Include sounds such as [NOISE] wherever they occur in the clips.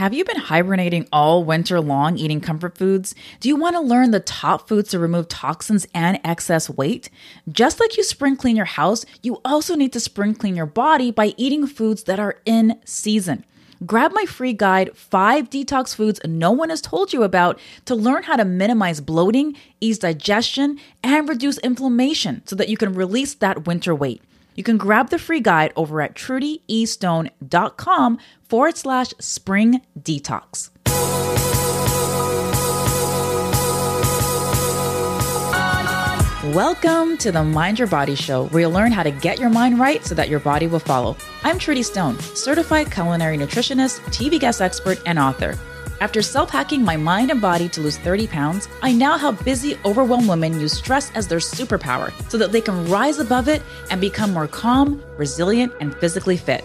Have you been hibernating all winter long eating comfort foods? Do you want to learn the top foods to remove toxins and excess weight? Just like you spring clean your house, you also need to spring clean your body by eating foods that are in season. Grab my free guide, Five Detox Foods No One Has Told You About, to learn how to minimize bloating, ease digestion, and reduce inflammation so that you can release that winter weight. You can grab the free guide over at trudyestone.com forward slash spring detox. Welcome to the Mind Your Body Show, where you'll learn how to get your mind right so that your body will follow. I'm Trudy Stone, certified culinary nutritionist, TV guest expert, and author. After self hacking my mind and body to lose 30 pounds, I now help busy, overwhelmed women use stress as their superpower so that they can rise above it and become more calm, resilient, and physically fit.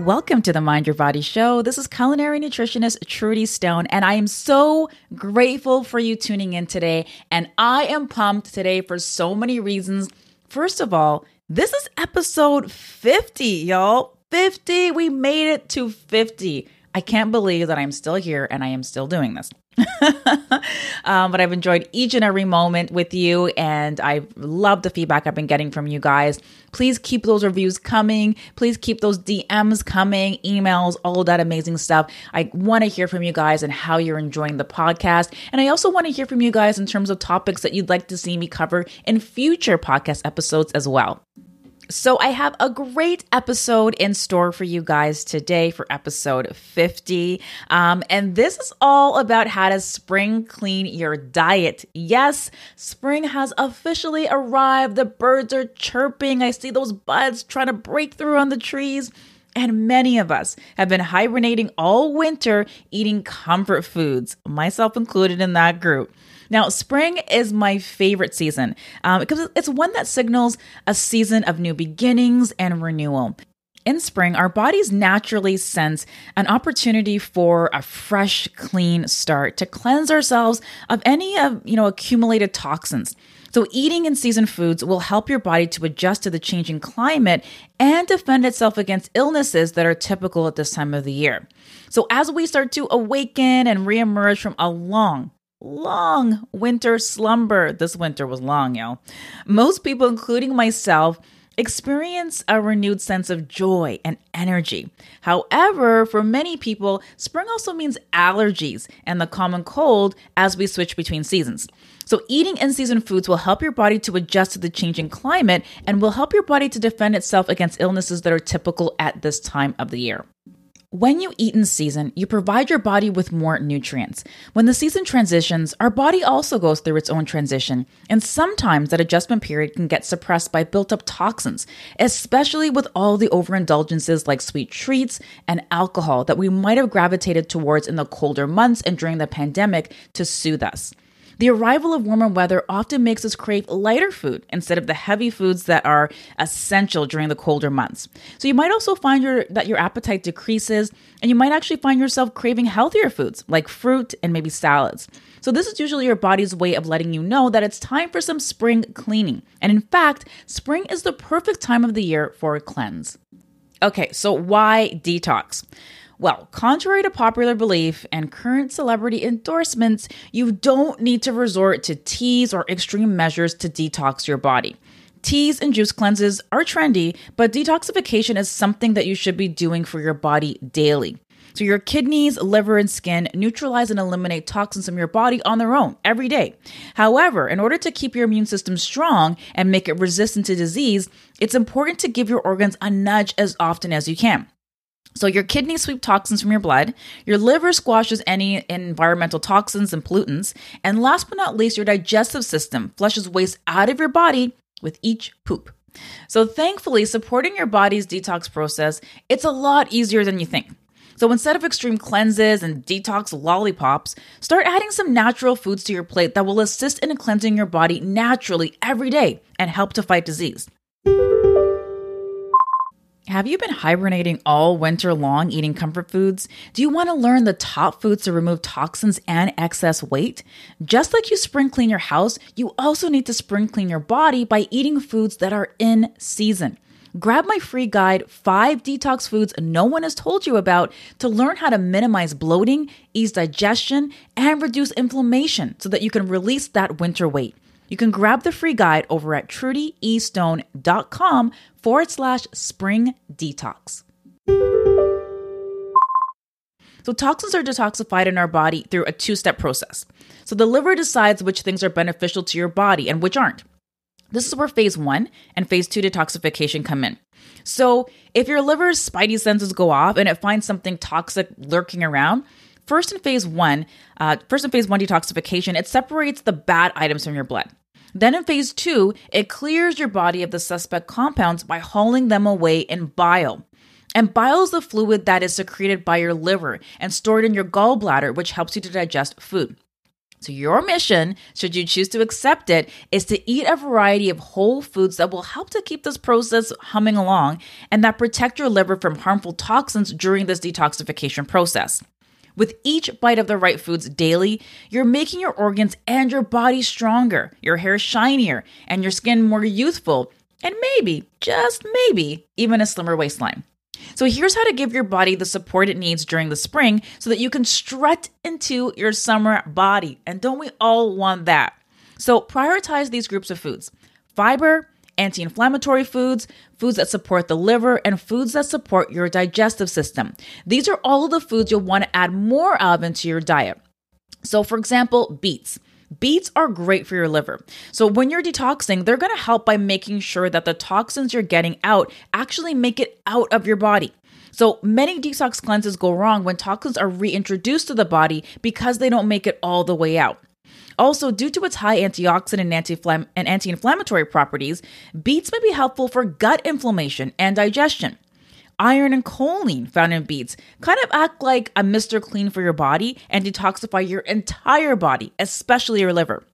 Welcome to the Mind Your Body Show. This is culinary nutritionist Trudy Stone, and I am so grateful for you tuning in today. And I am pumped today for so many reasons. First of all, this is episode 50, y'all. 50. We made it to 50. I can't believe that I'm still here and I am still doing this. [LAUGHS] um, but I've enjoyed each and every moment with you, and I love the feedback I've been getting from you guys. Please keep those reviews coming. Please keep those DMs coming, emails, all that amazing stuff. I want to hear from you guys and how you're enjoying the podcast. And I also want to hear from you guys in terms of topics that you'd like to see me cover in future podcast episodes as well. So, I have a great episode in store for you guys today for episode 50. Um, and this is all about how to spring clean your diet. Yes, spring has officially arrived. The birds are chirping. I see those buds trying to break through on the trees. And many of us have been hibernating all winter eating comfort foods, myself included in that group. Now, spring is my favorite season um, because it's one that signals a season of new beginnings and renewal. In spring, our bodies naturally sense an opportunity for a fresh, clean start to cleanse ourselves of any of, you know, accumulated toxins. So, eating in season foods will help your body to adjust to the changing climate and defend itself against illnesses that are typical at this time of the year. So, as we start to awaken and reemerge from a long, long winter slumber. This winter was long, y'all. Most people, including myself, experience a renewed sense of joy and energy. However, for many people, spring also means allergies and the common cold as we switch between seasons. So, eating in season foods will help your body to adjust to the changing climate and will help your body to defend itself against illnesses that are typical at this time of the year. When you eat in season, you provide your body with more nutrients. When the season transitions, our body also goes through its own transition, and sometimes that adjustment period can get suppressed by built up toxins, especially with all the overindulgences like sweet treats and alcohol that we might have gravitated towards in the colder months and during the pandemic to soothe us. The arrival of warmer weather often makes us crave lighter food instead of the heavy foods that are essential during the colder months. So you might also find your, that your appetite decreases and you might actually find yourself craving healthier foods like fruit and maybe salads. So this is usually your body's way of letting you know that it's time for some spring cleaning. And in fact, spring is the perfect time of the year for a cleanse. Okay, so why detox? Well, contrary to popular belief and current celebrity endorsements, you don't need to resort to teas or extreme measures to detox your body. Teas and juice cleanses are trendy, but detoxification is something that you should be doing for your body daily. So, your kidneys, liver, and skin neutralize and eliminate toxins from your body on their own every day. However, in order to keep your immune system strong and make it resistant to disease, it's important to give your organs a nudge as often as you can. So, your kidneys sweep toxins from your blood, your liver squashes any environmental toxins and pollutants, and last but not least, your digestive system flushes waste out of your body with each poop. So thankfully, supporting your body's detox process, it's a lot easier than you think. So instead of extreme cleanses and detox lollipops, start adding some natural foods to your plate that will assist in cleansing your body naturally every day and help to fight disease. Have you been hibernating all winter long eating comfort foods? Do you want to learn the top foods to remove toxins and excess weight? Just like you spring clean your house, you also need to spring clean your body by eating foods that are in season. Grab my free guide, Five Detox Foods No One Has Told You About, to learn how to minimize bloating, ease digestion, and reduce inflammation so that you can release that winter weight. You can grab the free guide over at trudyestone.com forward slash spring detox. So, toxins are detoxified in our body through a two step process. So, the liver decides which things are beneficial to your body and which aren't. This is where phase one and phase two detoxification come in. So, if your liver's spidey senses go off and it finds something toxic lurking around, first in phase one, uh, first in phase one detoxification, it separates the bad items from your blood. Then in phase two, it clears your body of the suspect compounds by hauling them away in bile. And bile is the fluid that is secreted by your liver and stored in your gallbladder, which helps you to digest food. So, your mission, should you choose to accept it, is to eat a variety of whole foods that will help to keep this process humming along and that protect your liver from harmful toxins during this detoxification process. With each bite of the right foods daily, you're making your organs and your body stronger, your hair shinier, and your skin more youthful, and maybe, just maybe, even a slimmer waistline. So, here's how to give your body the support it needs during the spring so that you can strut into your summer body. And don't we all want that? So, prioritize these groups of foods fiber, anti inflammatory foods, foods that support the liver, and foods that support your digestive system. These are all of the foods you'll want to add more of into your diet. So, for example, beets. Beets are great for your liver. So, when you're detoxing, they're going to help by making sure that the toxins you're getting out actually make it out of your body. So, many detox cleanses go wrong when toxins are reintroduced to the body because they don't make it all the way out. Also, due to its high antioxidant and, anti- and anti-inflammatory properties, beets may be helpful for gut inflammation and digestion. Iron and choline found in beets kind of act like a Mr. Clean for your body and detoxify your entire body, especially your liver.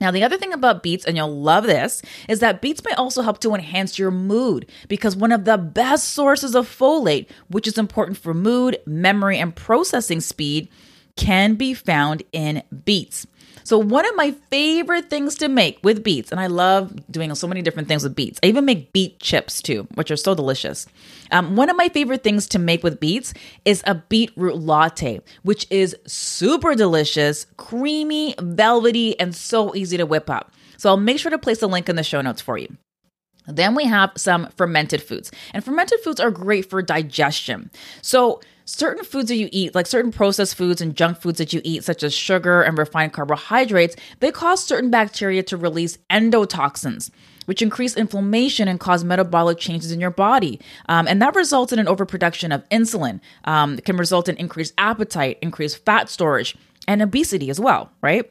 Now, the other thing about beets, and you'll love this, is that beets may also help to enhance your mood because one of the best sources of folate, which is important for mood, memory, and processing speed, can be found in beets. So, one of my favorite things to make with beets, and I love doing so many different things with beets. I even make beet chips too, which are so delicious. Um, one of my favorite things to make with beets is a beetroot latte, which is super delicious, creamy, velvety, and so easy to whip up. So, I'll make sure to place a link in the show notes for you. Then we have some fermented foods, and fermented foods are great for digestion. So, certain foods that you eat, like certain processed foods and junk foods that you eat, such as sugar and refined carbohydrates, they cause certain bacteria to release endotoxins. Which increase inflammation and cause metabolic changes in your body. Um, and that results in an overproduction of insulin. Um, it can result in increased appetite, increased fat storage, and obesity as well, right?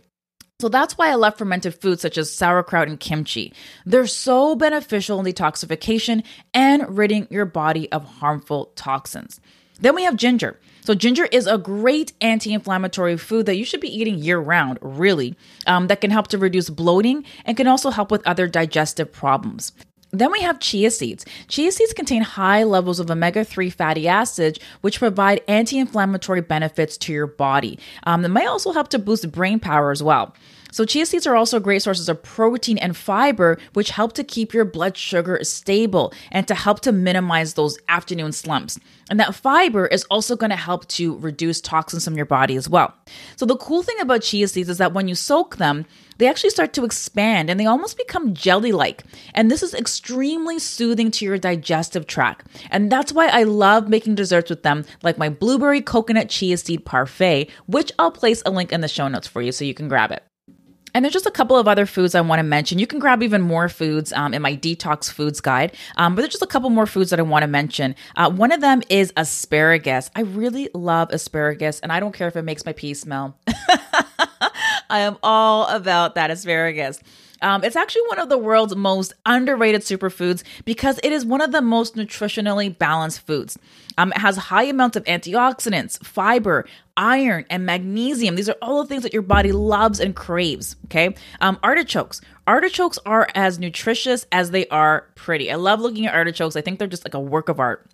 So that's why I love fermented foods such as sauerkraut and kimchi. They're so beneficial in detoxification and ridding your body of harmful toxins. Then we have ginger. So, ginger is a great anti inflammatory food that you should be eating year round, really, um, that can help to reduce bloating and can also help with other digestive problems. Then we have chia seeds. Chia seeds contain high levels of omega 3 fatty acids, which provide anti inflammatory benefits to your body. Um, might also help to boost brain power as well. So, chia seeds are also great sources of protein and fiber, which help to keep your blood sugar stable and to help to minimize those afternoon slumps. And that fiber is also going to help to reduce toxins from your body as well. So, the cool thing about chia seeds is that when you soak them, they actually start to expand and they almost become jelly like. And this is extremely soothing to your digestive tract. And that's why I love making desserts with them, like my blueberry coconut chia seed parfait, which I'll place a link in the show notes for you so you can grab it. And there's just a couple of other foods I want to mention. You can grab even more foods um, in my detox foods guide, um, but there's just a couple more foods that I want to mention. Uh, one of them is asparagus. I really love asparagus, and I don't care if it makes my pee smell. [LAUGHS] I am all about that asparagus. Um, it's actually one of the world's most underrated superfoods because it is one of the most nutritionally balanced foods. Um, it has high amounts of antioxidants, fiber, iron, and magnesium. These are all the things that your body loves and craves. Okay. Um, artichokes. Artichokes are as nutritious as they are pretty. I love looking at artichokes. I think they're just like a work of art.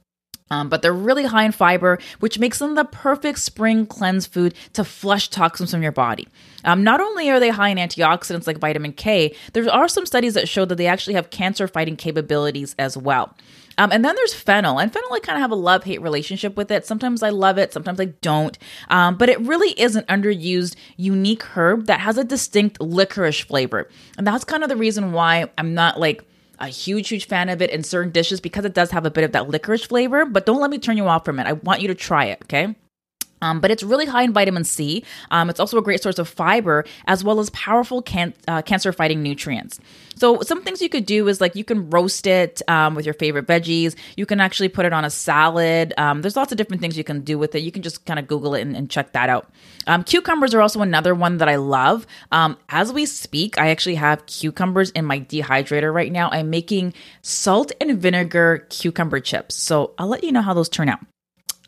Um, but they're really high in fiber, which makes them the perfect spring cleanse food to flush toxins from your body. Um, not only are they high in antioxidants like vitamin K, there are some studies that show that they actually have cancer fighting capabilities as well. Um, and then there's fennel, and fennel I kind of have a love hate relationship with it. Sometimes I love it, sometimes I don't. Um, but it really is an underused, unique herb that has a distinct licorice flavor, and that's kind of the reason why I'm not like a huge, huge fan of it in certain dishes because it does have a bit of that licorice flavor. But don't let me turn you off from it. I want you to try it, okay? Um, but it's really high in vitamin C. Um, it's also a great source of fiber as well as powerful can- uh, cancer fighting nutrients. So, some things you could do is like you can roast it um, with your favorite veggies. You can actually put it on a salad. Um, there's lots of different things you can do with it. You can just kind of Google it and, and check that out. Um, cucumbers are also another one that I love. Um, as we speak, I actually have cucumbers in my dehydrator right now. I'm making salt and vinegar cucumber chips. So, I'll let you know how those turn out.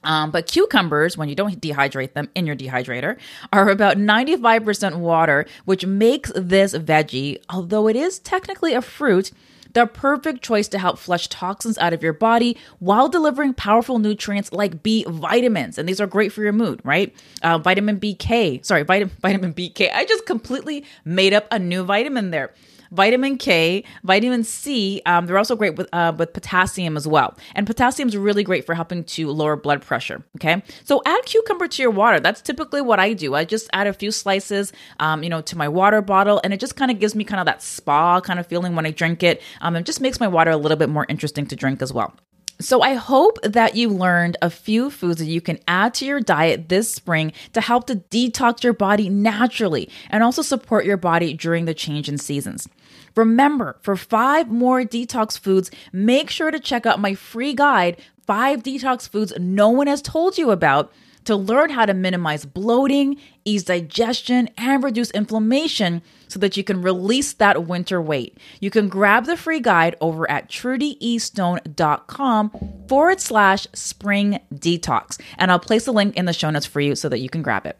Um, but cucumbers, when you don't dehydrate them in your dehydrator, are about 95% water, which makes this veggie, although it is technically a fruit, the perfect choice to help flush toxins out of your body while delivering powerful nutrients like B vitamins. And these are great for your mood, right? Uh, vitamin BK, sorry, [LAUGHS] vitamin, vitamin BK. I just completely made up a new vitamin there vitamin K, vitamin C. Um, they're also great with uh, with potassium as well. And potassium is really great for helping to lower blood pressure. Okay, so add cucumber to your water. That's typically what I do. I just add a few slices, um, you know, to my water bottle, and it just kind of gives me kind of that spa kind of feeling when I drink it. Um, it just makes my water a little bit more interesting to drink as well. So, I hope that you learned a few foods that you can add to your diet this spring to help to detox your body naturally and also support your body during the change in seasons. Remember, for five more detox foods, make sure to check out my free guide, Five Detox Foods No One Has Told You About, to learn how to minimize bloating, ease digestion, and reduce inflammation so that you can release that winter weight. You can grab the free guide over at trudyestone.com forward slash spring detox. And I'll place a link in the show notes for you so that you can grab it.